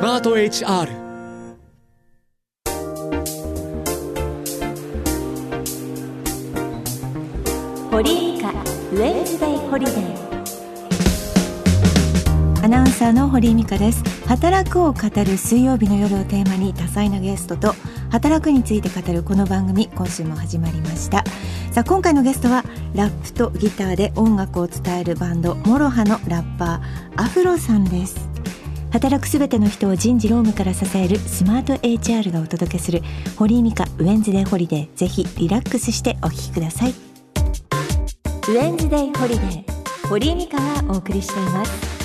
マート HR 堀井美香ウェンズデイホリデー。アナウンサーの堀井美香です。働くを語る水曜日の夜をテーマに多彩なゲストと働くについて語るこの番組今週も始まりました。さあ今回のゲストはラップとギターで音楽を伝えるバンドモロハのラッパーアフロさんです。働くすべての人を人事労務から支えるスマート HR がお届けする堀井美香ウェンズデーホリデー。ぜひリラックスしてお聞きください。ウェンズデイホリデー。堀井美香がお送りしています。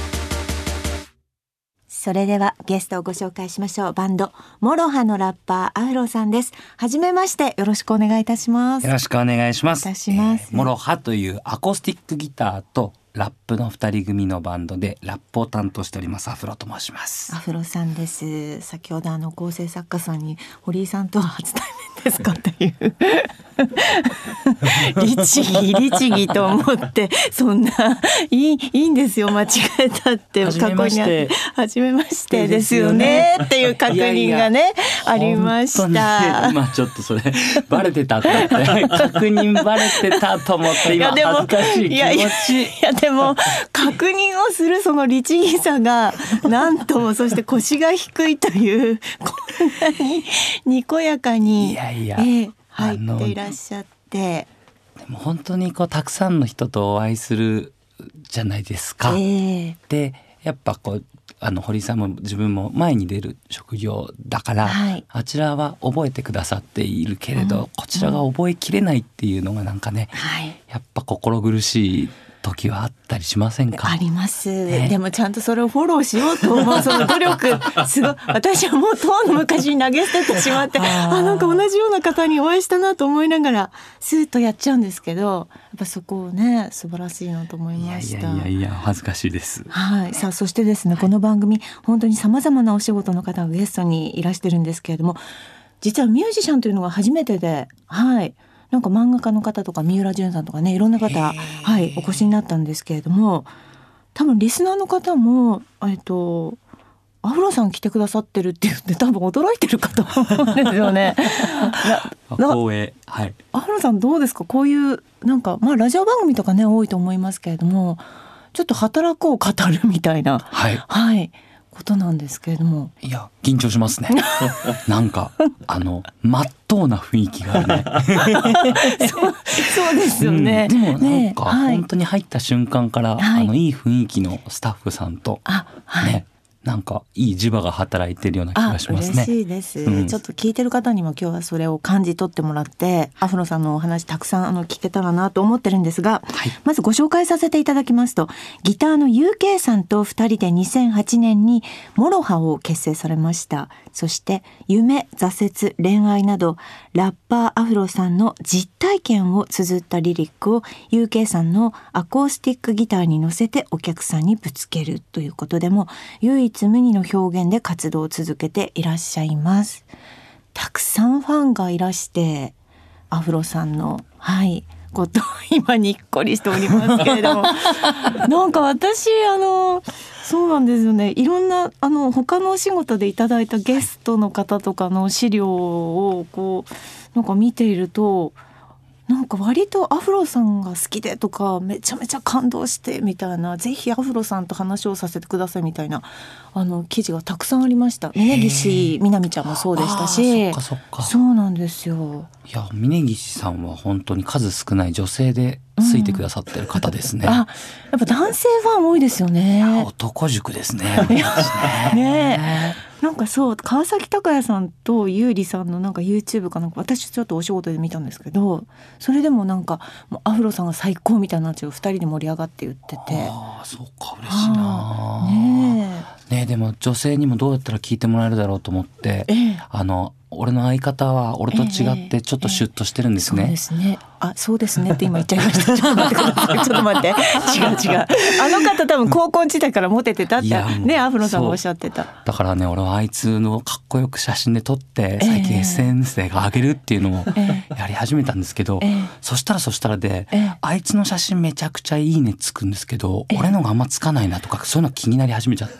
それではゲストをご紹介しましょう。バンドモロハのラッパーアフロさんです。はじめましてよろしくお願いいたします。よろしくお願いします。します。えーモロハというアコースティックギターとラップの二人組のバンドでラップを担当しておりますアフロと申します。ア。フロさんです。先ほどあの構成作家さんに堀井さんとは初対面ですかっていう。律儀律儀と思ってそんないいいいんですよ。間違えたって初めまして。過去にあ初めましてですよね。っていう確認がねありました。まあちょっとそれバレてたって確認バレてたと思って今いやでも恥ずかしい気持ち。いやでも確認をするその律儀さがなんともそして腰が低いというこんなににこやかにいやいやええ入っていらっしゃって、でも本当にこうたくさんの人とお会いするじゃないですか。ええでやっぱこうあの堀さんも自分も前に出る職業だから、はい。あちらは覚えてくださっているけれど、うん。こちらが覚えきれないっていうのがなんかねはい。やっぱ心苦しい時はあったりしませんか？あります、ねでもちゃんとそれをフォローしようと思う その努力すごい私はもうとうの昔に投げ捨ててしまって あなんか同じような方にお会いしたなと思いながらスーッとやっちゃうんですけどやっぱそこをね素晴らしいなと思いました。やいやいや恥ずかしいです。はい、さあそしてですねこの番組本当にさまざまなお仕事の方がゲストにいらしてるんですけれども実はミュージシャンというのが初めてではいなんか漫画家の方とか三浦淳さんとかねいろんな方、はい、お越しになったんですけれども多分リスナーの方もえっとアフロさん来てくださってるって言って多分驚いてるかと思うんですよね。光栄はい。アフロさんどうですか？こういうなんかまあラジオ番組とかね多いと思いますけれどもちょっと働こう語るみたいなはい。はいことなんですけれどもいや緊張しますね。なんかあのまっとうな雰囲気があるね。そうそうですよね。うんでもなんかねはい本当に入った瞬間から、はいあのいい雰囲気のスタッフさんと、あはい、ねなんかいい磁場が働いてるような気あがします嬉ね。しいです、うん。ちょっと聞いてる方にも今日はそれを感じ取ってもらってアフロさんのお話たくさんあの聞けたらなと思ってるんですが、はい。まずご紹介させていただきますとギターの UK さんと2人で2008年にモロハを結成されました。そして夢挫折恋愛などラッパーアフロさんの実体験を綴ったリリックを UK さんのアコースティックギターに乗せてお客さんにぶつけるということでも唯一無二の表現で活動を続けていらっしゃいます。たくさんファンがいらしてアフロさんのはいことを今にっこりしておりますけれども。なんか私あのそうなんですよね。いろんなあの他のお仕事でいただいたゲストの方とかの資料をこうなんか見ているとなんか割とアフロさんが好きでとかめちゃめちゃ感動してみたいなぜひアフロさんと話をさせてくださいみたいなあの記事がたくさんありました。峯岸みなみちゃんもそうでしたし。そうなんですよ。いや峯岸さんは本当に数少ない女性でついてくださってる方ですね。あやっぱ男性ファン多いですよね男塾ですね。ねえなんかそう川崎隆也さんと優里さんのなんか YouTube かなんか私ちょっとお仕事で見たんですけどそれでもなんかもうアフロさんが最高みたいな話を二人で盛り上がって言ってて。ああそうか嬉しいなあ。ねねえでも女性にもどうやったら聞いてもらえるだろうと思ってえ、ええあの俺の相方は俺と違ってちょっとシュッとしてるんですねそうで。すね。あ、そうですねって今言っちゃいました。ちょっと待って。ちょっと待って。違う違う。あの方多分高校時代からモテてたってねアフロさんがおっしゃってた。だからね俺はあいつのかっこよく写真で撮って最近ええ SNS で上げるっていうのをえやり始めたんですけど、ええそしたらそしたらで、ええあいつの写真めちゃくちゃいいねつくんですけど、俺のがあんまつかないなとかそういうの気になり始めちゃって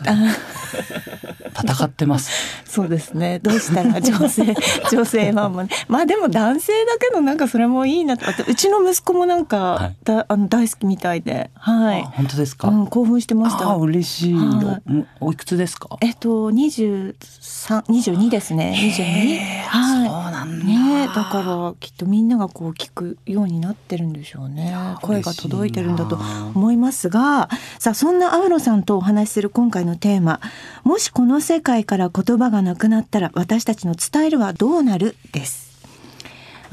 戦ってます。そうですね。どうしたら女性女性マンもね。まあでも男性だけどなんかそれもいいなと。あとうちの息子もなんか、はいだあの大好きみたいで、はいあ。本当ですか？うん、興奮してました。ああ嬉しい。はおおいくつですか？えっと二十三二十二ですね。二十二。そうはなん。ねだからきっとみんながこう聞くようになってるんでしょうね。声が届いてるんだと思いますが、さあそんなアウロさんとお話しする今回のテーマ、もしこの世界から言葉がなくなったら私たちの伝えるはどうなる？です。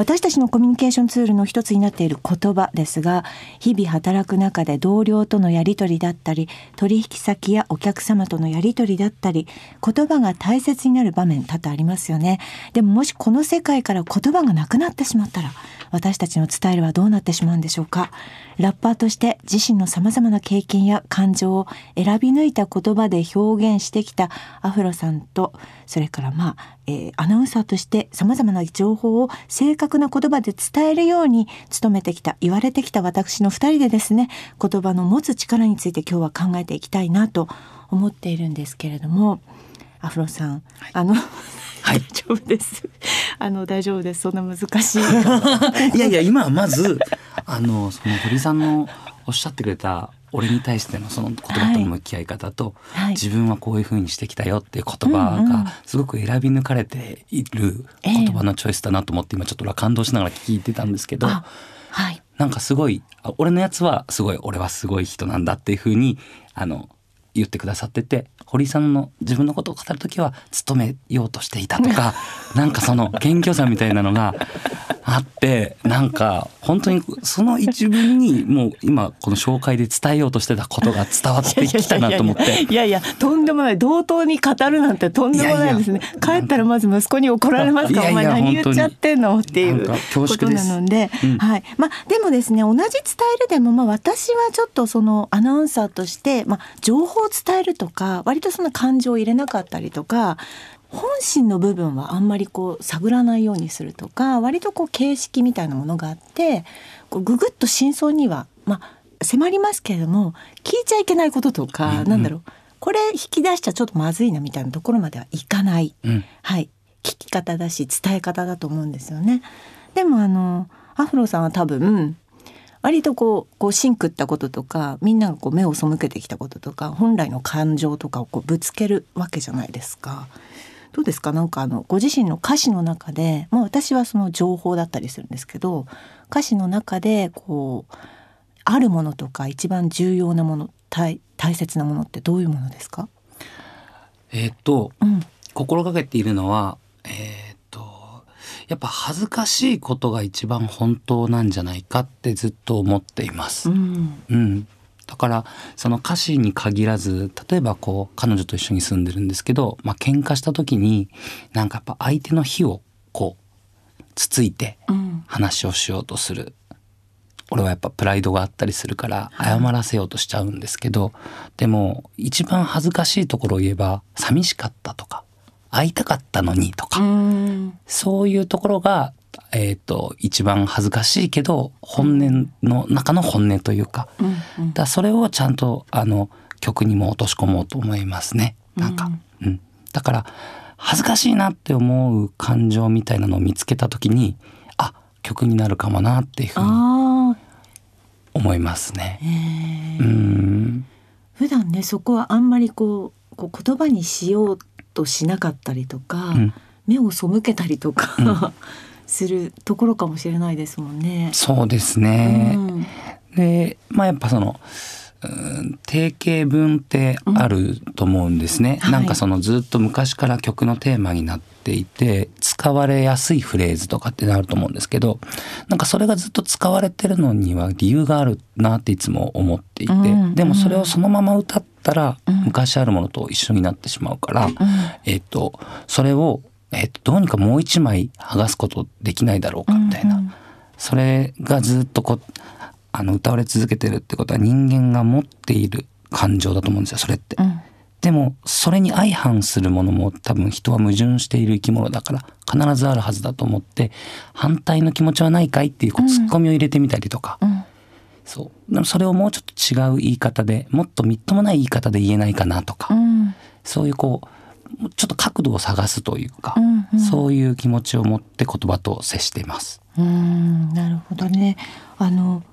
私たちのコミュニケーションツールの一つになっている言葉ですが日々働く中で同僚とのやり取りだったり取引先やお客様とのやり取りだったり言葉が大切になる場面多々ありますよね。でももしこの世界から言葉がなくなってしまったら私たちの伝えるはどうなってしまうんでしょうか。ラッパーとして自身の様々な経験や感情を選び抜いた言葉で表現してきたアフロさんとそれからまあ、えーアナウンサーとして様々な情報を正確な言葉で伝えるように努めてきた言われてきた私の二人でですね言葉の持つ力について今日は考えていきたいなと思っているんですけれどもアフロさん、あの、はい。大丈夫です。あの大丈夫です。そんな難しい。いやいや今はまずあのその堀さんのおっしゃってくれた俺に対してのその言葉との向き合い方と、はい。自分はこういう風にしてきたよっていう言葉がすごく選び抜かれている言葉のチョイスだなと思って今ちょっと感動しながら聞いてたんですけど。あはい。なんかすごいあ俺のやつはすごい俺はすごい人なんだっていう風にあの言ってくださってて堀井さんの自分のことを語る時は勤めようとしていたとか なんかその謙虚さみたいなのが あってなんか本当にその一文にもう今この紹介で伝えようとしてたことが伝わってきたなと思って。いやいやとんでもない。同等に語るなんてとんでもないですね。帰ったらまず息子に怒られますか？らお前何言っちゃってんの？っていうことなので、うん。はい。まあでもですね同じ伝えるでもまあ私はちょっとそのアナウンサーとしてまあ情報を伝えるとか割とその感情を入れなかったりとか本心の部分はあんまりこう探らないようにするとか割とこう形式みたいなものがあってこうぐぐっと真相にはまあ迫りますけれども聞いちゃいけないこととか、うんうん。なんだろう。これ引き出しちゃちょっとまずいなみたいなところまではいかない、うん。はい。聞き方だし伝え方だと思うんですよね。でもあのアフロさんは多分割とこうこうシンクったこととかみんながこう目を背けてきたこととか本来の感情とかをこうぶつけるわけじゃないですか。どうですか？なんかあのご自身の歌詞の中で、まあ、私はその情報だったりするんですけど歌詞の中でこうあるものとか一番重要なもの大大切なものってどういうものですか、えーっとうん、心がけているのはえーやっぱ恥ずかしいことが一番本当なんじゃないかってずっと思っています。うん。うん、だからその歌詞に限らず例えばこう彼女と一緒に住んでるんですけど、まあ喧嘩した時になんかやっぱ相手の非をこうつついてうん。話をしようとする。俺はやっぱプライドがあったりするから謝らせようとしちゃうんですけど、でも一番恥ずかしいところを言えば寂しかったとか会いたかったのにとか、うん。そういうところが、えっと一番恥ずかしいけど本音の中の本音というかうんうん。だそれをちゃんとあの曲にも落とし込もうと思いますね。なんか、うん。だから恥ずかしいなって思う感情みたいなのを見つけた時にあ曲になるかもなっていうふうに思いますね。うん。普段ねそこはあんまりこうこう言葉にしようとしなかったりとか、うん。目を背けたりとか、するところかもしれないですもんね。そうですね。うん。でまあやっぱそのうん定型文ってあると思うんですね、うん。なんかそのずっと昔から曲のテーマになっていて使われやすいフレーズとかってなると思うんですけどなんかそれがずっと使われてるのには理由があるなっていつも思っていて、うん。でもそれをそのまま歌ったらうん。昔あるものと一緒になってしまうから、うん。えっ、とそれを、えっとどうにかもう一枚剥がすことできないだろうかみたいな。うん。それがずっとこうあの歌われ続けてるってことは人間が持っている感情だと思うんですよそれって。うんでもそれに相反するものも多分人は矛盾している生き物だから必ずあるはずだと思って反対の気持ちはないかい？っていうこうツッコミを入れてみたりとか、うん。そう。でもそれをもうちょっと違う言い方でもっとみっともない言い方で言えないかなとか、うん。そういうこうちょっと角度を探すというか、うんうん。そういう気持ちを持って言葉と接しています。うんなるほどね。あの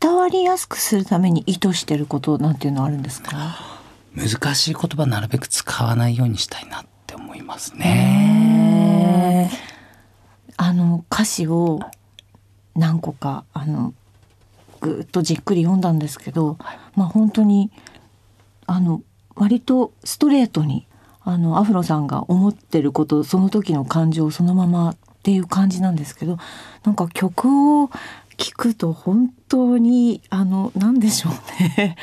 伝わりやすくするために意図してることなんていうのはあるんですか？難しい言葉なるべく使わないようにしたいなって思いますね。あの歌詞を何個かあのぐっとじっくり読んだんですけど、まあ本当にあの割とストレートにあのアフロさんが思ってることその時の感情をそのままっていう感じなんですけどなんか曲を聴くと本当にあの何でしょうね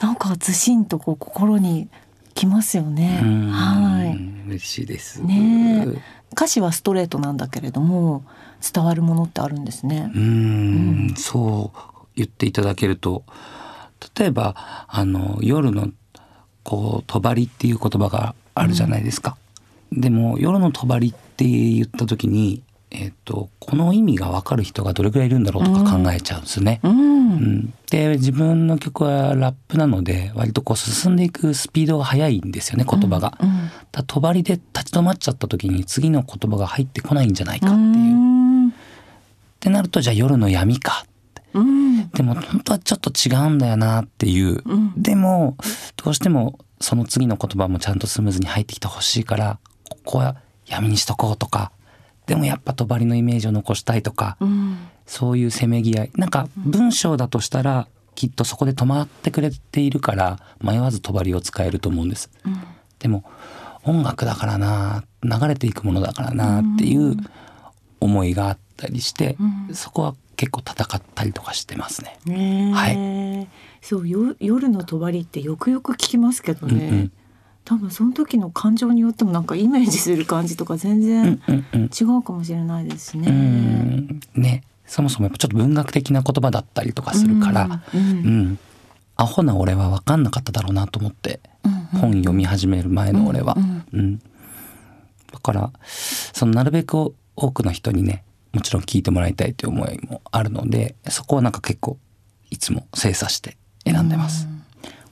なんかずしんとこう心にきますよね。うんはい嬉しいです。ねえ歌詞はストレートなんだけれども伝わるものってあるんですねう。ん、そう言っていただけると例えばあの夜のこう「とばり」っていう言葉があるじゃないですか。でも夜のとばりって言った時に、えっとこの意味が分かる人がどれくらいいるんだろうとか考えちゃうんですね。うん、うん。で自分の曲はラップなので割とこう進んでいくスピードが速いんですよね言葉が。うん。だとばりで立ち止まっちゃった時に次の言葉が入ってこないんじゃないかっていう。うん。ってなるとじゃあ夜の闇かうん。でも本当はちょっと違うんだよなっていう、うん。でもどうしてもその次の言葉もちゃんとスムーズに入ってきてほしいからここは闇にしとこうとかでもやっぱ帳のイメージを残したいとか、うん。そういうせめぎ合い。なんか文章だとしたらきっとそこで止まってくれているから迷わず帳を使えると思うんです。でも音楽だからな流れていくものだからなっていう思いがあったりして、うん。そこは結構戦ったりとかしてますね。はそうよ夜のとばりってよくよく聞きますけどね、うんうん多分その時の感情によってもなんかイメージする感じとか全うん然うんうん。違うかもしれないですね。うん。ね。そもそもやっぱちょっと文学的な言葉だったりとかするから、うんうん。アホな俺は分かんなかっただろうなと思って、うん本読み始める前の俺は、うんうんだからそのなるべく多くの人にねもちろん聞いてもらいたいという思いもあるのでそこはなんか結構いつも精査して選んでます。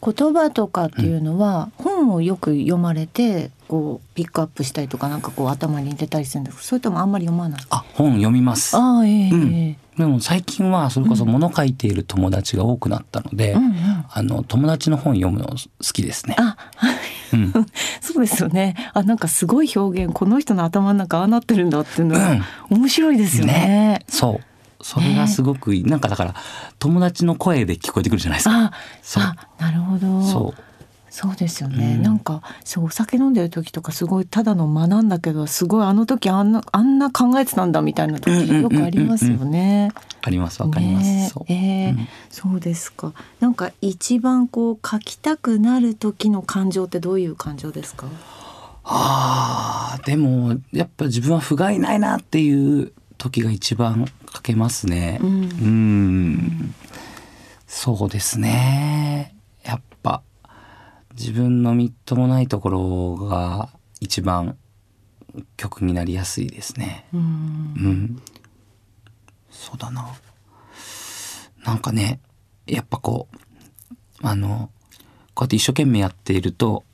言葉とかっていうのは、本をよく読まれてこうピックアップしたりとかなんかこう頭に入れたりするんですかそれともあんまり読まない？あ本読みます。ああええうん。ええでも最近はそれこそ物書いている友達が多くなったので、うんうん。あの友達の本読むの好きですね。あうん、そうですよね。あなんかすごい表現この人の頭の中ああなってるんだっていうのは、面白いですよね。そうそれがすごくいい、なんかだから友達の声で聞こえてくるじゃないですか。あなるほど。そう。そうですよね、うん。なんかそうお酒飲んでる時とかすごいただの学んだけどすごいあの時あんなあんな考えてたんだみたいな時よくありますよね。わかりますわかります。ね。そう。ええうん。そうですか。なんか一番こう書きたくなる時の感情ってどういう感情ですか？あーでもやっぱ自分は不甲斐ないなっていう時が一番書けますね。うんんそうですね。やっぱ自分のみっともないところが一番曲になりやすいですね。うんうん。そうだな。なんかね、やっぱこう、あの、こうやって一生懸命やっていると、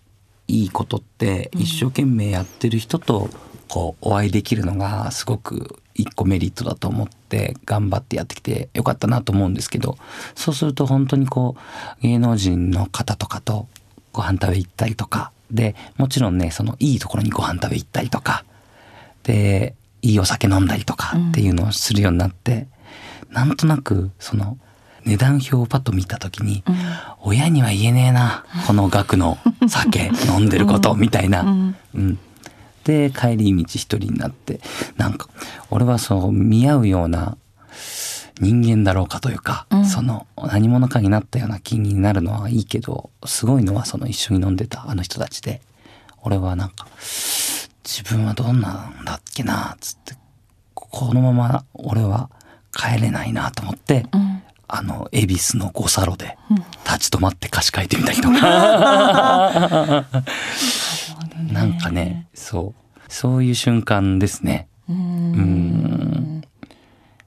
いいことって、一生懸命やってる人と、こう、お会いできるのが、すごく一個メリットだと思って、頑張ってやってきてよかったなと思うんですけど、そうすると本当にこう、芸能人の方とかとご飯食べ行ったりとか、で、もちろんね、そのいいところにご飯食べ行ったりとか、でいいお酒飲んだりとかっていうのをするようになって、なんとなくその値段表をパッと見た時に、親には言えねえなこの額の酒飲んでることみたいな。うん。うんで帰り道一人になってなんか俺はそう見合うような人間だろうかというか、うん。その何者かになったような気になるのはいいけどすごいのはその一緒に飲んでたあの人たちで。俺はなんか自分はどんなんだっけなっつってこのまま俺は帰れないなと思って、うん。あの恵比寿の五差路で立ち止まって歌詞書いてみたりとか なんかねそう。そういう瞬間ですね。ううん。ん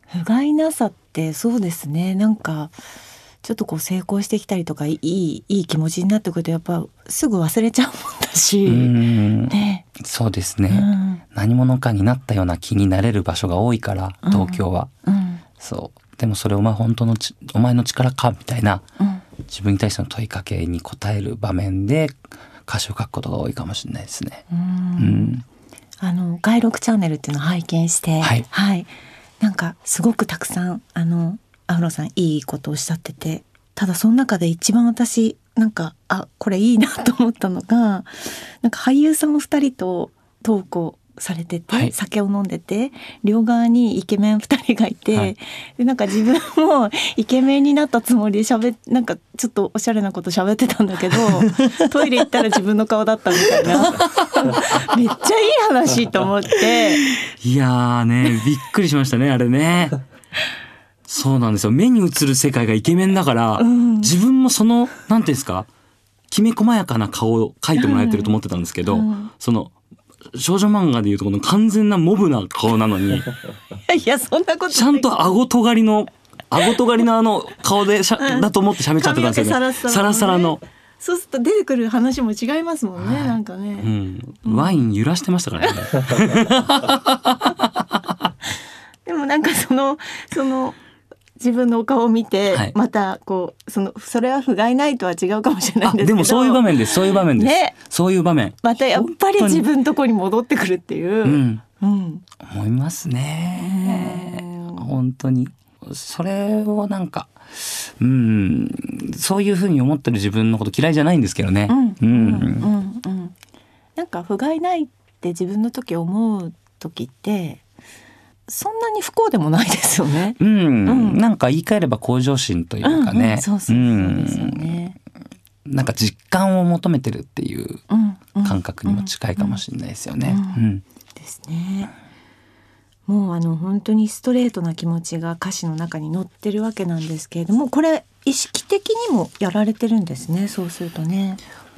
不甲斐なさってそうですね。なんかちょっとこう成功してきたりとかいいいい気持ちになってくるとやっぱすぐ忘れちゃうもんだし、うん。ね。そうですね、うん。何者かになったような気になれる場所が多いから東京は、うん。そう。でもそれお前本当のちお前の力かみたいなうん。自分に対しての問いかけに答える場面で歌詞を書くことが多いかもしれないですね。ううん。ん、あの外録チャンネルっていうのを拝見して、はい。なんかすごくたくさんあのアフロさんいいことをおっしゃってて、ただその中で一番私なんかあこれいいなと思ったのが、なんか俳優さんお二人とトークをされてて、はい。酒を飲んでて両側にイケメン二人がいて、はい。でなんか自分もイケメンになったつもりで喋っなんかちょっとおしゃれなこと喋ってたんだけど トイレ行ったら自分の顔だったみたいな。めっちゃいい話と思って。いやーねびっくりしましたねあれね。そうなんですよ。目に映る世界がイケメンだから、うん。自分もそのなんていうんですかきめ細やかな顔を描いてもらえてると思ってたんですけど、うん。その少女漫画でいうとこの完全なモブな顔なのに いやそんなことちゃんと顎とがりの顎とがりのあの顔でしゃ、だと思って喋っちゃってたんですよね。サラッサラのね。サラサラの。そうすると出てくる話も違いますもんね、はい。なんかね、うん、ワイン揺らしてましたからね。でもなんかそのその自分のお顔を見て、はい。またこうそのそれは不甲斐ないとは違うかもしれないんですけど。あでもそういう場面です。そういう場面です。ね。そういう場面。またやっぱり自分のとこに戻ってくるっていう、うん、うん。思いますね。本当に。それをなんか、うん、そういうふうに思ってる自分のこと嫌いじゃないんですけどね。うん。うん。うん。うん。なんか不甲斐ないって自分の時思う時ってそんなに不幸でもないですよね。うん、うん。なんか言い換えれば向上心というかね、そうそうそうですよね。なんか実感を求めてるっていう感覚にも近いかもしれないですよね。ですね。もうあの本当にストレートな気持ちが歌詞の中に載ってるわけなんですけれどもこれ意識的にもやられてるんですねそうするとね。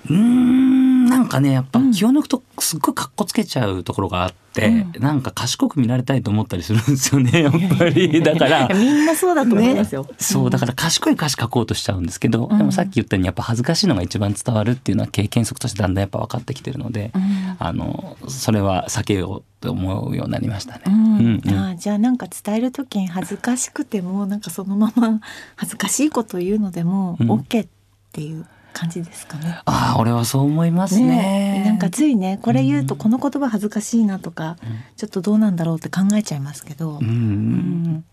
うーんなんかねやっぱうん。気を抜くとすっごいかっこつけちゃうところがあって、うなんか賢く見られたいと思ったりするんですよね やっぱり。だからみんなそうだと思いますよ。そうだから賢い歌詞書こうとしちゃうんですけど、うん。でもさっき言ったようにやっぱ恥ずかしいのが一番伝わるっていうのは経験則としてだんだんやっぱ分かってきてるので、うん。あのそれは避けようと思うようになりましたね。うん。うん。うんあじゃあなんか伝える時に恥ずかしくてもなんかそのまま恥ずかしいことを言うのでもうん。OK っていう感じですかね。ああ俺はそう思いますね。え。なんかついねこれ言うとこの言葉恥ずかしいなとか、ちょっとどうなんだろうって考えちゃいますけど、うん。うん。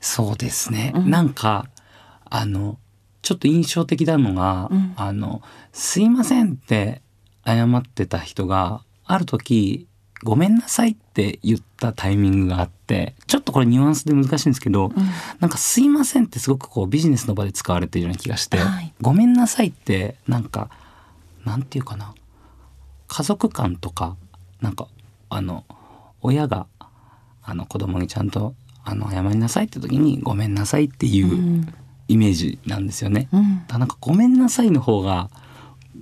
そうですね、うん。なんかあのちょっと印象的なのが「うん。あのすいません」って謝ってた人がある時「ごめんなさい」って言ったタイミングがあってちょっとこれニュアンスで難しいんですけど、うん。なんか「すいません」ってすごくこうビジネスの場で使われているような気がして「はい。ごめんなさい」ってなんかなんていうかな家族間とかなんかあの親があの子供にちゃんとあの謝りなさいって時に「ごめんなさい」っていううん。イメージなんですよね。うん。だなんか「ごめんなさい」の方が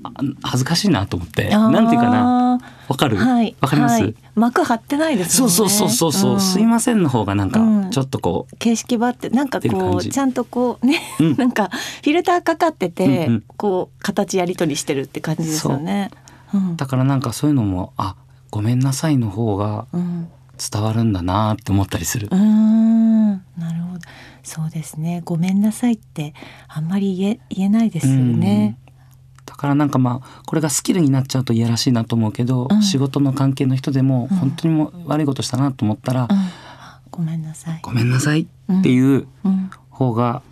あ恥ずかしいなと思ってなんていうかなわかる？わ、はい。かります、はい。幕張ってないですね。そうそうそうそうそう、ん。すいませんの方がなんかうん。ちょっとこう、形式ばってなんかこうちゃんとこうね、うん。なんかフィルターかかってて、うんうん。こう形やり取りしてるって感じですよね。う。ん。だからなんかそういうのもあごめんなさいの方がうん。伝わるんだなって思ったりする。うー。ん。なるほど。そうですね。ごめんなさいってあんまり言え言えないですよね。だからなんかまあこれがスキルになっちゃうといやらしいなと思うけど、うん。仕事の関係の人でもうん。本当にもう悪いことしたなと思ったら、ごめんなさい。ごめんなさいっていううん。方が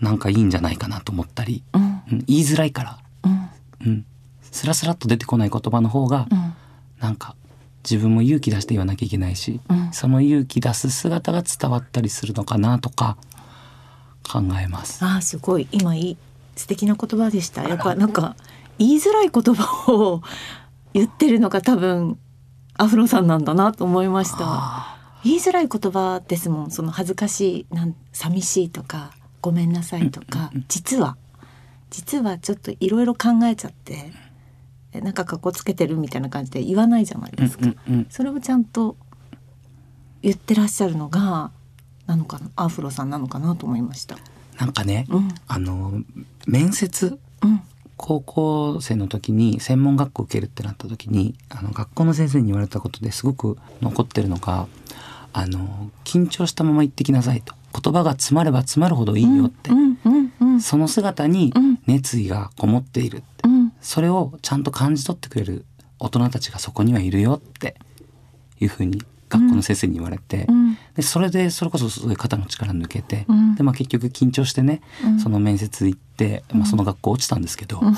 なんかいいんじゃないかなと思ったり、うん。うん言いづらいから、うん。うん、スラスラっと出てこない言葉の方がうん。なんか自分も勇気出して言わなきゃいけないし、うん。その勇気出す姿が伝わったりするのかなとか考えます。あーすごい。今いい素敵な言葉でした。やっぱなんか言いづらい言葉を言ってるのが多分アフロさんなんだなと思いました。言いづらい言葉ですもん。その恥ずかしいなん寂しいとかごめんなさいとか、実は。実はちょっといろいろ考えちゃって。えなんかかっこつけてるみたいな感じで言わないじゃないですか、うんうんうん。それをちゃんと言ってらっしゃるのがなのかなアフロさんなのかなと思いました。なんかね、うん。あの面接うん。高校生の時に専門学校受けるってなった時にあの学校の先生に言われたことですごく残ってるのがあの緊張したまま行ってきなさいと。言葉が詰まれば詰まるほどいいよって、うんうんうんその姿にうん。熱意がこもっているって、うん。それをちゃんと感じ取ってくれる大人たちがそこにはいるよっていうふうに学校の先生に言われて、うんでそれでそれこそすごい肩の力抜けて、うん。でまあ結局緊張してね、うん。その面接行って、まあ、その学校落ちたんですけど、落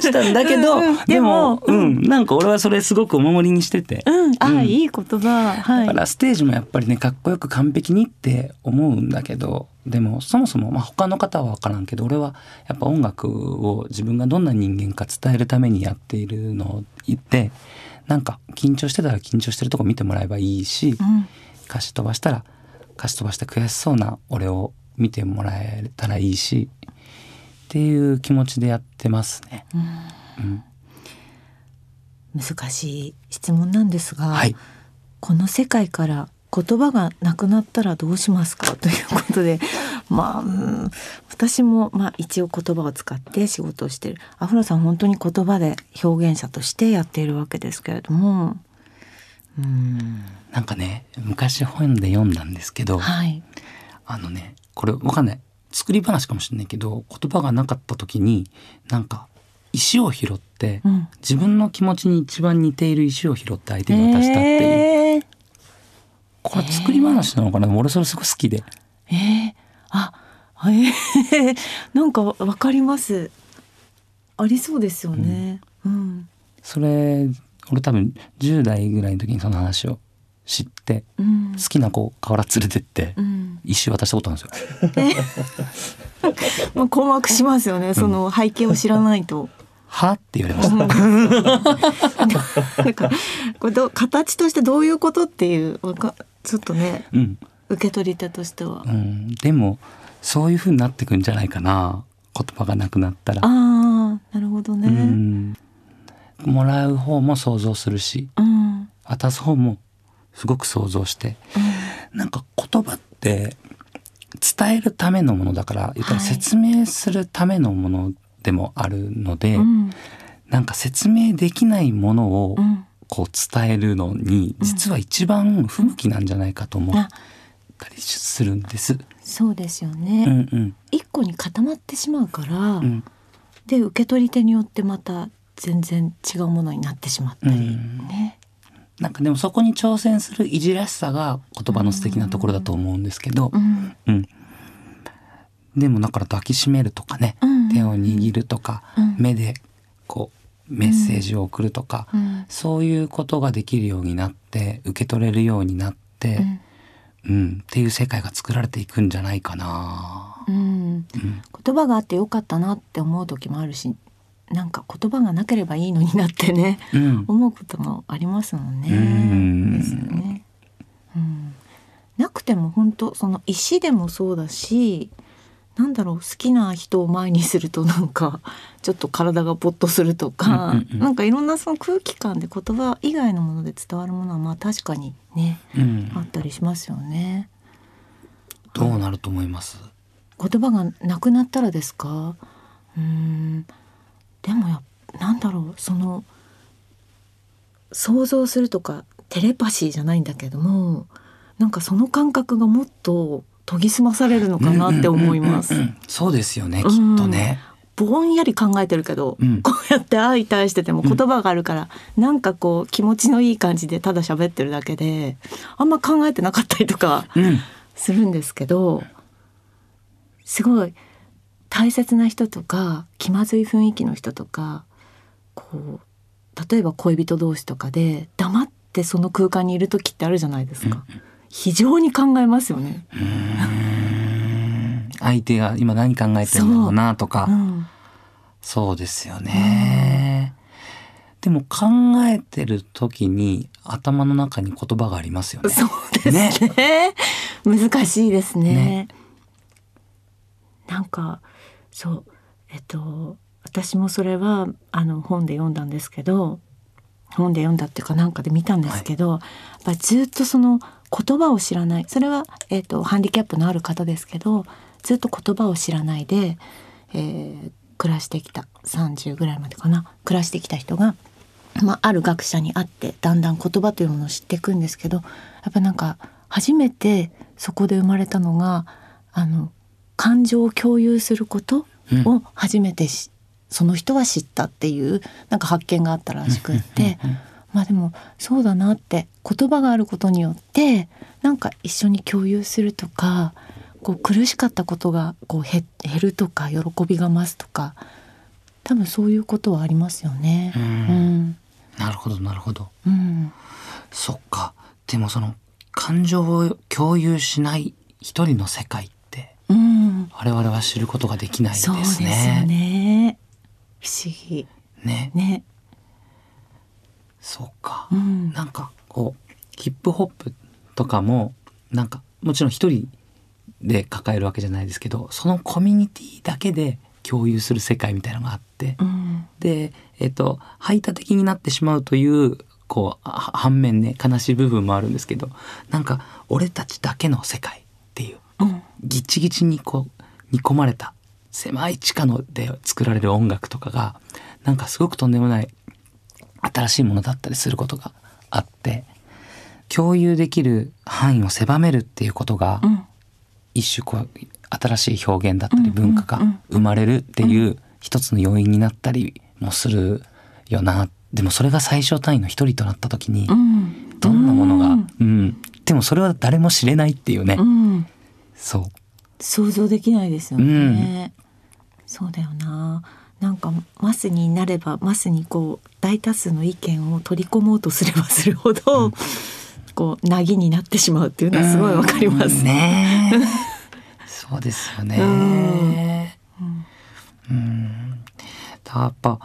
ちたんだけど、うん。でも、うん、なんか俺はそれすごくお守りにしてて。うん、あ、うん。いい言葉。はい。だからステージもやっぱりねかっこよく完璧にって思うんだけどでもそもそも、まあ、他の方は分からんけど俺はやっぱ音楽を自分がどんな人間か伝えるためにやっているのを言ってなんか緊張してたら緊張してるとこ見てもらえばいいし、うん、歌詞飛ばしたら歌詞飛ばして悔しそうな俺を見てもらえたらいいしっていう気持ちでやってますね。うん。難しい質問なんですが、はい。この世界から言葉がなくなったらどうしますか？ということでまあ、うん。私も、まあ、一応言葉を使って仕事をしてる。アフロさん本当に言葉で表現者としてやっているわけですけれども。うん。なんかね昔本で読んだんですけど、はい。あのねこれわかんない。作り話かもしれないけど言葉がなかった時になんか石を拾って、うん。自分の気持ちに一番似ている石を拾って相手に渡したっていう、えー。これ作り話なのかな、俺それすごい好きで。えー、あえー、なんかわかります。ありそうですよね。うん。それ俺多分10代ぐらいの時にその話を知ってうん。好きな子から連れてってうん。石渡したことあるんですよ。まあ、困惑しますよねその背景を知らないと。は？って言われました。なんかこれどう形としてどういうことっていうわかちょっとね。うん受け取り手としては。うん、でもそういう風になってくんじゃないかな。言葉がなくなったら。ああなるほどね。ううん。んもらう方も想像するしうん。渡す方もすごく想像して。なんか言葉って伝えるためのものだから言ったらはい。説明するためのものでもあるので、うん。なんか説明できないものをうん。こう伝えるのに実は一番不向きなんじゃないかと思ったりするんです。そうですようね。んうん。一個に固まってしまうから、うん。で受け取り手によってまた全然違うものになってしまったりうん。ね。なんかでもそこに挑戦するいじらしさが言葉の素敵なところだと思うんですけど、うん。うん、でもだから抱きしめるとかね、うん。手を握るとか、うん。目でこうメッセージを送るとか、うん。そういうことができるようになって受け取れるようになって、うんっていう世界が作られていくんじゃないかな。うんうん言葉があってよかったなって思う時もあるしなんか言葉がなければいいのになってねうん思うこともありますもんね。うんですよね。うん、なくても本当その石でもそうだしなんだろう好きな人を前にするとなんかちょっと体がポッとするとか、うんうんうん。なんかいろんなその空気感で言葉以外のもので伝わるものはまあ確かにねうん。あったりしますよね。どうなると思います、言葉がなくなったらですか？うーん。でもやなんだろうその想像するとかテレパシーじゃないんだけどもなんかその感覚がもっと研ぎ澄まされるのかなって思います。うんうんうんうんそうですよねきっうんとね。ぼんやり考えてるけど、うんこうやって相対してても言葉があるから、なんかこう気持ちのいい感じでただ喋ってるだけであんま考えてなかったりとかうんするんですけどすごい大切な人とか気まずい雰囲気の人とかこう例えば恋人同士とかで黙ってその空間にいる時ってあるじゃないですか。非常に考えますよね。相手が今何考えてるんだろうなとか。う。ん、そうですよね。でも考えてる時に頭の中に言葉がありますよね。そうですね。難しいですね。ね。なんかそう。えっと私もそれはあの本で読んだんですけど本で読んだっていうかなんかで見たんですけど、やっぱりずっとその言葉を知らない。それは、えっとハンディキャップのある方ですけどずっと言葉を知らないで、えー暮らしてきた30ぐらいまでかな。暮らしてきた人が、まあ、ある学者に会ってだんだん言葉というものを知っていくんですけどやっぱなんか初めてそこで生まれたのがあの感情を共有することを初めてし、その人は知ったっていうなんか発見があったらしくって。まあでもそうだなって言葉があることによってなんか一緒に共有するとかこう苦しかったことがこう減減るとか喜びが増すとか多分そういうことはありますよね。なるほどなるほどうん、そっかでもその感情を共有しない一人の世界ってうん、我々は知ることができないですね。そうですよね。不思議ねね。そっか、うん、なんかこうヒップホップとかもなんかもちろん一人で抱えるわけじゃないですけどそのコミュニティだけで共有する世界みたいなのがあって、うん、でえっ、と排他的になってしまうというこうは反面ね悲しい部分もあるんですけどなんか俺たちだけの世界っていううん、ギチギチにこう煮込まれた狭い地下ので作られる音楽とかがなんかすごくとんでもない新しいものだったりすることがあって共有できる範囲を狭めるっていうことがうん、一種こう新しい表現だったりうん文化が生まれるっていう一つの要因になったりもするよな。でもそれが最小単位の一人となった時にうん、どんなものがうん。うん。でもそれは誰も知れないっていうね。うん、そう。想像できないですよね。そうだよな。なんかマスになればマスにこう大多数の意見を取り込もうとすればするほど、こうなぎになってしまうっていうのはすごいわかります。ねえ そうですよね。うん。だやっぱ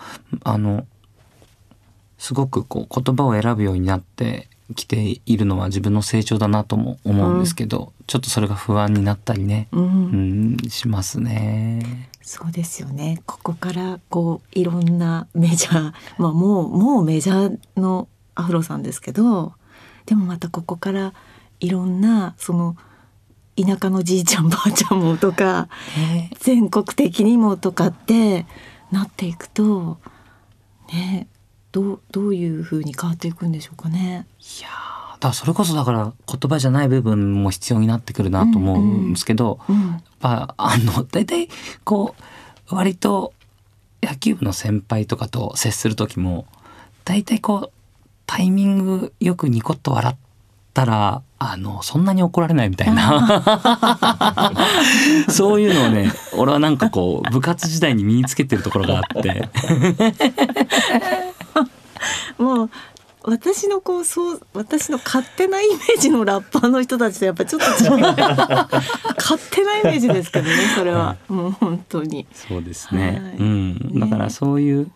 あのすごくこう言葉を選ぶようになってきているのは自分の成長だなとも思うんですけど、ちょっとそれが不安になったりね、うんうん、しますね。そうですよね。ここからこういろんなメジャー、まあもうもうメジャーのアフロさんですけど、でもまたここからいろんなその田舎のじいちゃんばあちゃんもとかね全国的にもとかってなっていくとねどうどういう風に変わっていくんでしょうかね。いやーだそれこそだから言葉じゃない部分も必要になってくるなと思うんですけど、うんやっぱあの大体こう割と野球部の先輩とかと接する時も大体こうタイミングよくニコッと笑ったらあのそんなに怒られないみたいな。そういうのをね俺はなんかこう部活時代に身につけてるところがあって。もう私のこうそう私の勝手なイメージのラッパーの人たちとやっぱちょっと違う。勝手なイメージですけどねそれは。もう本当に。そうですね、はい。うん、だからそういう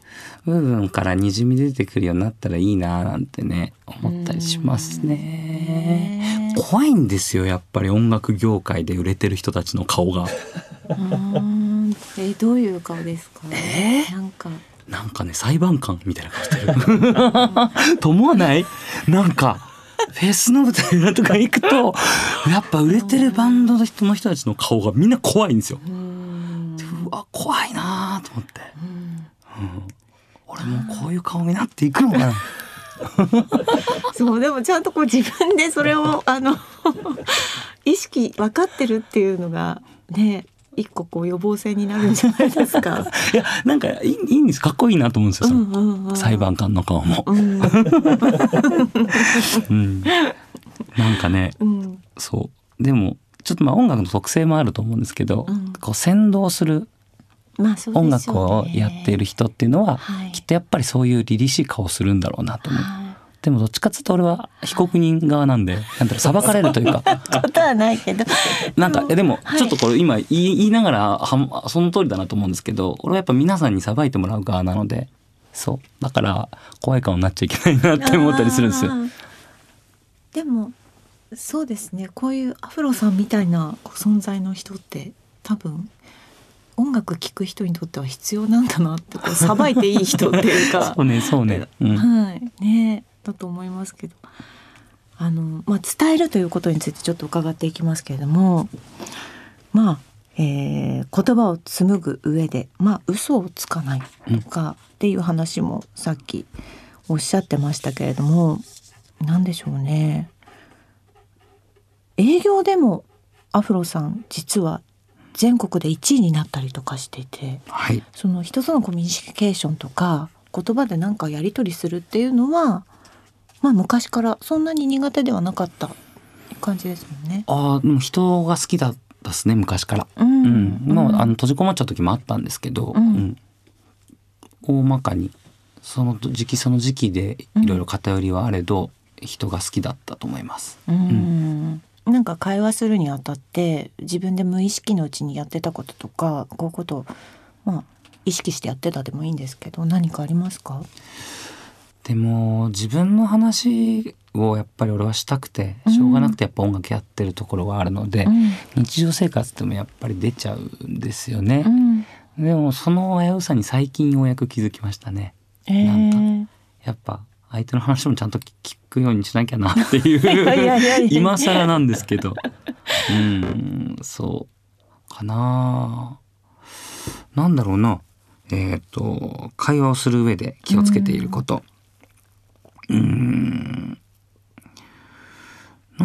部分からにじみ出てくるようになったらいいななんてね思ったりしますね。ね怖いんですよやっぱり音楽業界で売れてる人たちの顔が。うーん。えどういう顔ですか？えー？なんかなんかね裁判官みたいな顔してる。と思わない？なんかフェスの舞台とか行くとやっぱ売れてるバンドの人の人たちの顔がみんな怖いんですよ。うわ怖いなと思って、うんうん、俺もこういう顔になっていくのかな。そうでもちゃんとこう自分でそれをあの意識分かってるっていうのがね一個こう予防線になるんじゃないですか。いやなんかいいいいんです。かっこいいなと思うんですよ、うんうんうん。裁判官の顔も。うん。うん、なんかねうん。そう。でもちょっとまあ音楽の特性もあると思うんですけど、うん。こう先導する音楽をやっている人っていうのは、はい。きっとやっぱりそういう凛々しい顔をするんだろうなと思う。はでもどっちかっていうと俺は被告人側なんでなんだろう裁かれるというか。いことはないけど。なんかえでもはい。ちょっとこれ今言い言いながらはその通りだなと思うんですけど俺はやっぱ皆さんに裁いてもらう側なのでそう。だから怖い顔になっちゃいけないなって思ったりするんですよ。でもそうですね。こういうアフロさんみたいな存在の人って多分音楽聴く人にとっては必要なんだなってこうさばいていい人っていうか。そうねそうね。うん。はい。ねだと思いますけど。あの、まあ、伝えるということについてちょっと伺っていきますけれどもまあえー言葉を紡ぐ上でまあ嘘をつかないとかっていう話もさっきおっしゃってましたけれども何でしょうね。営業でもアフロさん実は全国で1位になったりとかしていてはい。その人とのコミュニケーションとか言葉で何かやり取りするっていうのはまあ昔からそんなに苦手ではなかった感じですもんね。ああでも人が好きだったですね昔から。ううんうあの閉じこもっちゃう時もあったんですけど、うんうん大まかにその時期その時期でいろいろ偏りはあれど、人が好きだったと思います。うんなんか会話するにあたって自分で無意識のうちにやってたこととかこういうことをまあ意識してやってたでもいいんですけど何かありますか？でも自分の話をやっぱり俺はしたくてしょうがなくてやっぱ音楽やってるところはあるので、うん。日常生活でもやっぱり出ちゃうんですよね。う。ん。でもその危うさに最近ようやく気づきましたね。えなんか。ーやっぱ相手の話もちゃんと聞くようにしなきゃなっていう や今更なんですけど。うんそうかな。なんだろうな。えっ、と会話をする上で気をつけていること。うんな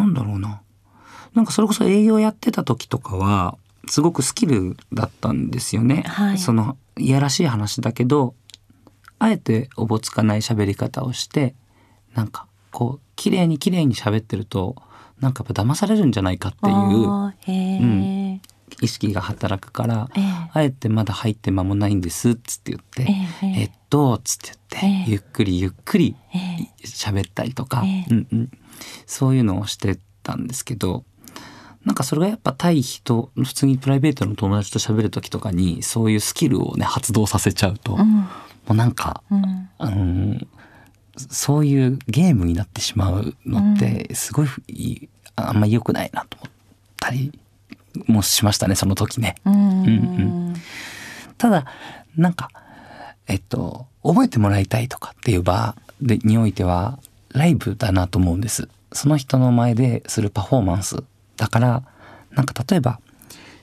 んだろうな。なんかそれこそ営業やってた時とかはすごくスキルだったんですよね。はい。そのいやらしい話だけどあえておぼつかない喋り方をしてなんかこう綺麗に綺麗に喋ってるとなんかやっぱ騙されるんじゃないかっていう。あーへー意識が働くから、ええ。あえてまだ入って間もないんですっつって言って、えええっとつって言って、ええ。ゆっくりゆっくりええ。喋ったりとか、ええ。うんうん、そういうのをしてたんですけどなんかそれがやっぱ対人普通にプライベートの友達と喋る時とかにそういうスキルをね発動させちゃうと、もうん。うなんか、うん。あのーそういうゲームになってしまうのってすごいいいあんまり良くないなと思ったりもしましたねその時ね。うん。うんただなんかえっと覚えてもらいたいとかっていう場でにおいてはライブだなと思うんです。その人の前でするパフォーマンスだからなんか例えば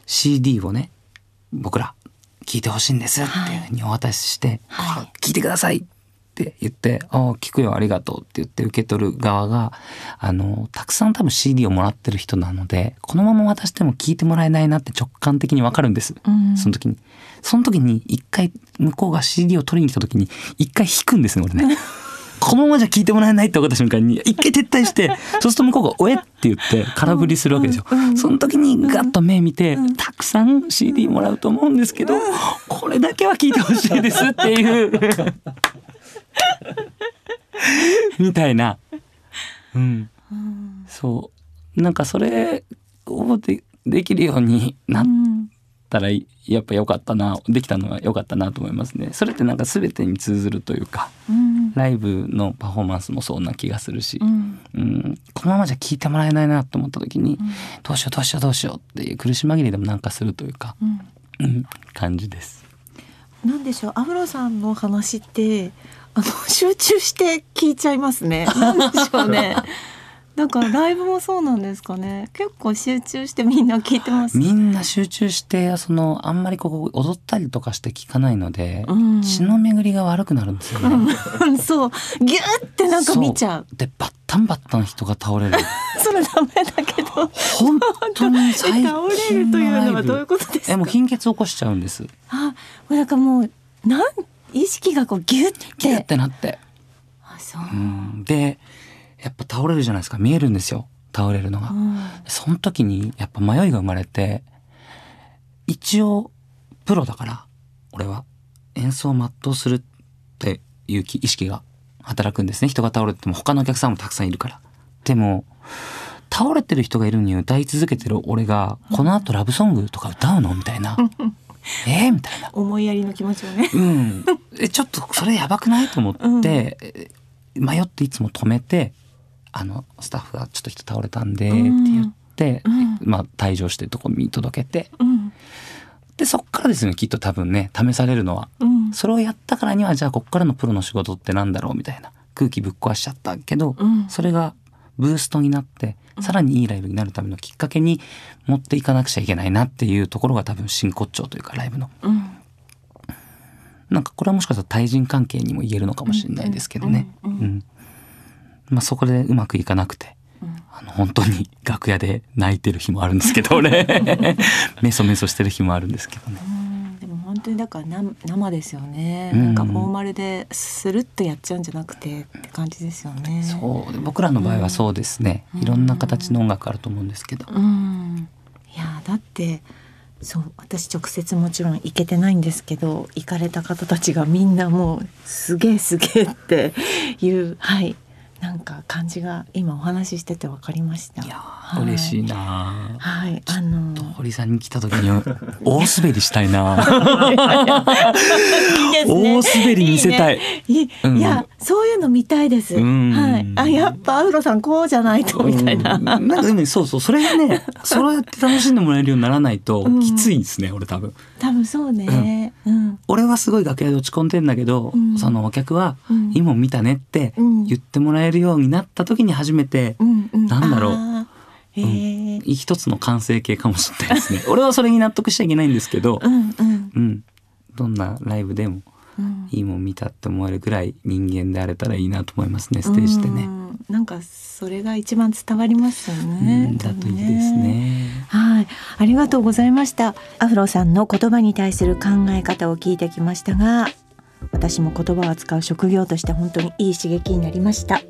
CD をね僕ら聞いてほしいんですっていうふうにお渡しして「はい。あ聞いてください」って言って「ああ聞くよありがとう」って言って受け取る側があのたくさん多分 CD をもらってる人なのでこのまま渡しても聞いてもらえないなって直感的にわかるんです。うんその時に。その時に一回向こうが CD を取りに来た時に一回引くんですね、俺ね。このままじゃ聞いてもらえないって分かった瞬間に一回撤退して、そうすると向こうが「おえ?」って言って空振りするわけですよ。その時にガッと目見て、たくさん CD もらうと思うんですけど、これだけは聞いてほしいですっていう。みたいな。うん。そう。なんかそれをでできるようになっうんたらやっぱ良かったなできたのは良かったなと思いますねそれってなんか全てに通ずるというかうんライブのパフォーマンスもそんな気がするしう、んうん、このままじゃ聞いてもらえないなと思った時に、どうしようどうしようどうしようっていう苦し紛れでもなんかするというか、うんうん、感じです。なんでしょうアフロさんの話ってあの集中して聞いちゃいますね。なんでしょうね。なんかライブもそうなんですかね。結構集中してみんな聞いてます。みんな集中してそのあんまりここ踊ったりとかして聞かないので、うん血の巡りが悪くなるんですよね。う んそうギューってなんか見ちゃう。そでバッタンバッタン人が倒れる。それダメだけど。本当に最近 倒れるというのはどういうことですか？えもう貧血起こしちゃうんです。あ、なんかもうなん意識がこうギュッて。ギュってなって。あ、そう。うんでやっぱ倒れるじゃないですか見えるんですよ倒れるのが。うんその時にやっぱ迷いが生まれて一応プロだから俺は演奏を全うするっていう気意識が働くんですね人が倒れても他のお客さんもたくさんいるから。でも倒れてる人がいるのに歌い続けてる俺がこの後ラブソングとか歌うのみたいな。えー、みたいな。思いやりの気持ちをね。うん。え、ちょっとそれやばくないと思って、え迷っていつも止めて、あの、スタッフがちょっと人倒れたんで、って言って、うんまあ退場してるとこ見届けて、うんで、そっからですよね、きっと多分ね、試されるのは。うんそれをやったからには、じゃあこっからのプロの仕事ってなんだろうみたいな空気ぶっ壊しちゃったけど、うんそれがブーストになってさらにいいライブになるためのきっかけに持っていかなくちゃいけないなっていうところが多分真骨頂というかライブの。うんなんかこれはもしかしたら対人関係にも言えるのかもしれないですけどね。そこでうまくいかなくて、あの本当に楽屋で泣いてる日もあるんですけど俺 メソメソしてる日もあるんですけどね。本当にだからな生ですよね、うん。なんかフォーマルでするっとやっちゃうんじゃなくてって感じですよね。そう。で僕らの場合はそうですね、いろんな形の音楽あると思うんですけど、うん。いやだってそう私直接もちろん行けてないんですけど行かれた方たちがみんなもうすげえすげえっていうはいなんか感じが今お話ししてて分かりました。いやはい。ー嬉しいなー、はいあの堀さんに来た時に 大滑りしたいないいですね。大滑り見せたい。ね。いやそういうの見たいです。うん。はい。あやっぱアウロさんこうじゃないとみたいな。うん。なんかでもねそうそうそれがねそうやって楽しんでもらえるようにならないとうん。きついですね、俺多分多分そうね。うん。俺はすごい楽屋で落ち込んでんだけど、うんそのお客はうん「いいもん見たね」ってうん言ってもらえるようになった時に初めてうんうん。なんだろうあー。へえ。一つの完成形かもしれないですね俺はそれに納得しちゃいけないんですけどう、んうんうん、どんなライブでもうん。いいもん見たって思えるぐらい人間であれたらいいなと思いますねステージでね。うん。なんかそれが一番伝わりますようね。ん、だといいですね。はい、ありがとうございました。アフロさんの言葉に対する考え方を聞いてきましたが、私も言葉を扱う職業として本当にいい刺激になりました。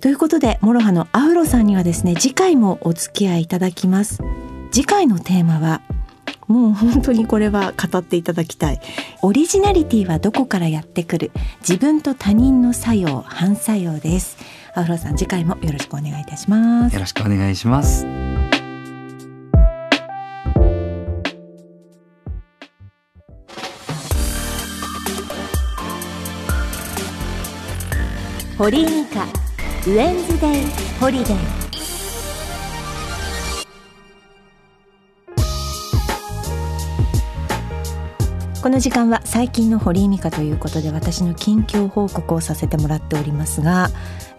ということで、モロハのアフロさんにはですね、次回もお付き合いいただきます。次回のテーマは、もう本当にこれは語っていただきたい。オリジナリティはどこからやってくる？自分と他人の作用、反作用です。アフロさん、次回もよろしくお願いいたしますよ。ろしくお願いします。堀井美香ウェンズデイホリデーこの時間は最近の堀井美香ということで私の近況報告をさせてもらっておりますが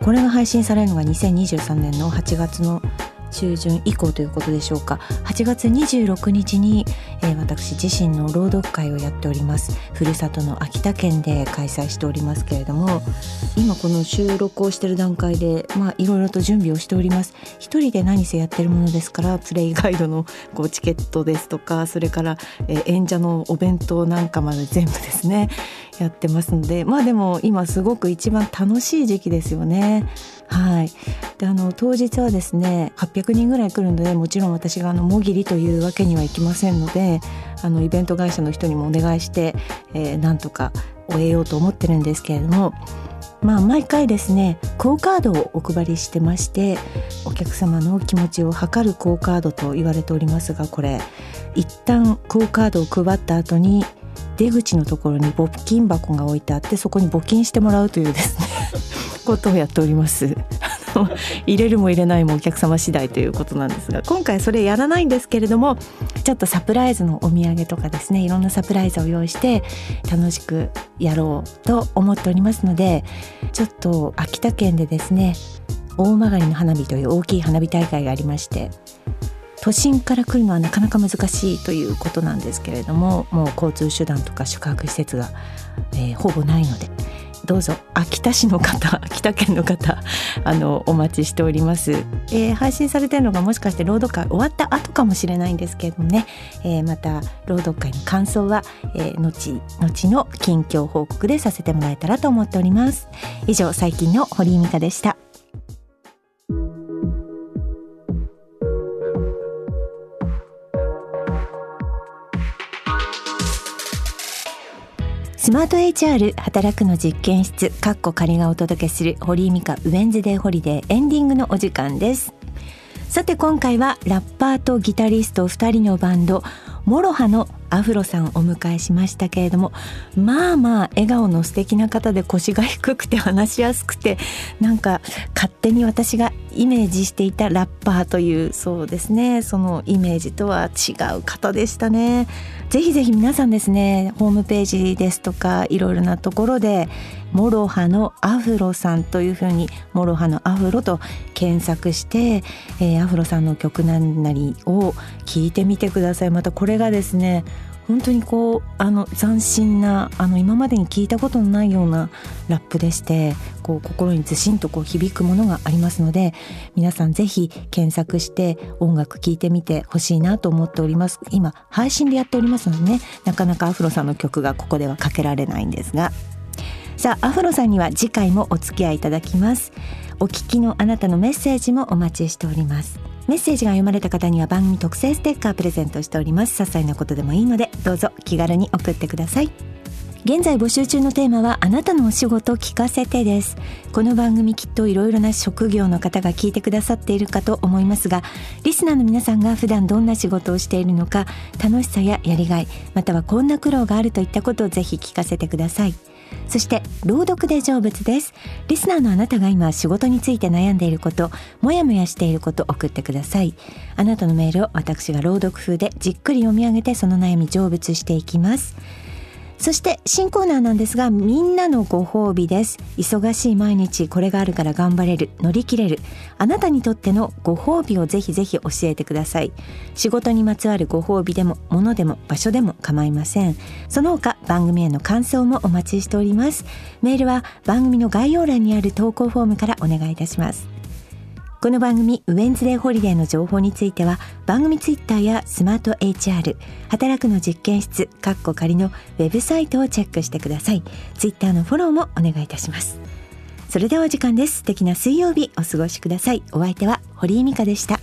これが配信されるのが2023年の8月の中旬以降ということでしょうか。8月26日に、えー私自身の朗読会をやっております。ふるさとの秋田県で開催しておりますけれども今この収録をしている段階でまあいろいろと準備をしております。一人で何せやってるものですからプレイガイドのこうチケットですとかそれから、えー演者のお弁当なんかまで全部ですねやってますので。まあでも今すごく一番楽しい時期ですよね。はい、であの当日はですね800人ぐらい来るのでもちろん私があのもぎりというわけにはいきませんのであのイベント会社の人にもお願いして、えーなんとか終えようと思ってるんですけれどもまあ毎回ですねクオカードをお配りしてましてお客様の気持ちを測るクオカードと言われておりますがこれ一旦クオカードを配った後に出口のところに募金箱が置いてあってそこに募金してもらうというですねことをやっております。入れるも入れないもお客様次第ということなんですが今回それやらないんですけれどもちょっとサプライズのお土産とかですねいろんなサプライズを用意して楽しくやろうと思っておりますのでちょっと秋田県でですね大曲の花火という大きい花火大会がありまして都心から来るのはなかなか難しいということなんですけれどももう交通手段とか宿泊施設が、えーほぼないのでどうぞ。秋田市の方 秋田県の方あのお待ちしております、えー配信されてるのがもしかして朗読会終わった後かもしれないんですけれどもね、えーまた朗読会の感想は、えー後後の近況報告でさせてもらえたらと思っております。以上最近の堀井美香でした。スマート HR 働くの実験室かっこ仮がお届けする堀井美香ウェンズデーホリデーエンディングのお時間です。さて今回はラッパーとギタリスト2人のバンドモロハのアフロさんをお迎えしましたけれどもまあまあ笑顔の素敵な方で腰が低くて話しやすくてなんか勝手に私がイメージしていたラッパーというそうですね。そのイメージとは違う方でしたね。ぜひぜひ皆さんですねホームページですとかいろいろなところでモロハのアフロさんというふうにモロハのアフロと検索して、えー、アフロさんの曲なんなりを聞いてみてください。またこれがですね本当にこうあの斬新なあの今までに聞いたことのないようなラップでしてこう心にずしんとこう響くものがありますので皆さんぜひ検索して音楽聴いてみてほしいなと思っております。今配信でやっておりますのでねなかなかアフロさんの曲がここではかけられないんですが。さあアフロさんには次回もお付き合いいただきます。お聞きのあなたのメッセージもお待ちしております。メッセージが読まれた方には番組特製ステッカープレゼントしております。些細なことでもいいのでどうぞ気軽に送ってください。現在募集中のテーマはあなたのお仕事聞かせてです。この番組きっといろいろな職業の方が聞いてくださっているかと思いますがリスナーの皆さんが普段どんな仕事をしているのか楽しさややりがいまたはこんな苦労があるといったことをぜひ聞かせてください。そして朗読で成仏です。リスナーのあなたが今仕事について悩んでいることもやもやしていること送ってください。あなたのメールを私が朗読風でじっくり読み上げてその悩み成仏していきます。そして新コーナーなんですがみんなのご褒美です。忙しい毎日これがあるから頑張れる乗り切れる。あなたにとってのご褒美をぜひぜひ教えてください。仕事にまつわるご褒美でも物でも場所でも構いません。その他番組への感想もお待ちしております。メールは番組の概要欄にある投稿フォームからお願いいたします。この番組ウェンズデーホリデーの情報については番組ツイッターやスマート HR 働くの実験室カッコ仮のウェブサイトをチェックしてください。ツイッターのフォローもお願いいたします。それではお時間です。素敵な水曜日お過ごしください。お相手は堀井美香でした。